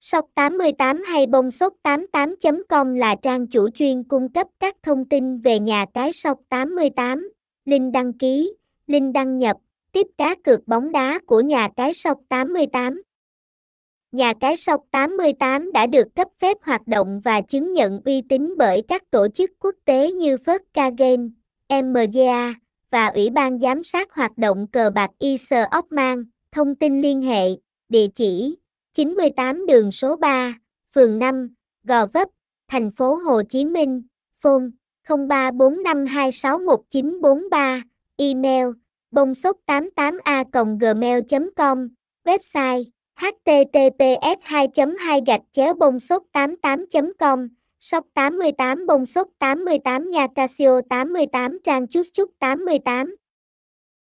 Sóc 88 hay bông sốt 88.com là trang chủ chuyên cung cấp các thông tin về nhà cái sóc 88, link đăng ký, link đăng nhập, tiếp cá cược bóng đá của nhà cái sóc 88. Nhà cái sóc 88 đã được cấp phép hoạt động và chứng nhận uy tín bởi các tổ chức quốc tế như First Game, MGA và Ủy ban Giám sát hoạt động cờ bạc Isar Thông tin liên hệ, địa chỉ 98 đường số 3, phường 5, Gò Vấp, thành phố Hồ Chí Minh, phone 0345261943, email bông sốt 88a gmail.com, website https 2 2 gạch chéo bông sốt 88 com Sóc 88 bông sốt 88 nhà Casio 88 trang chút chút 88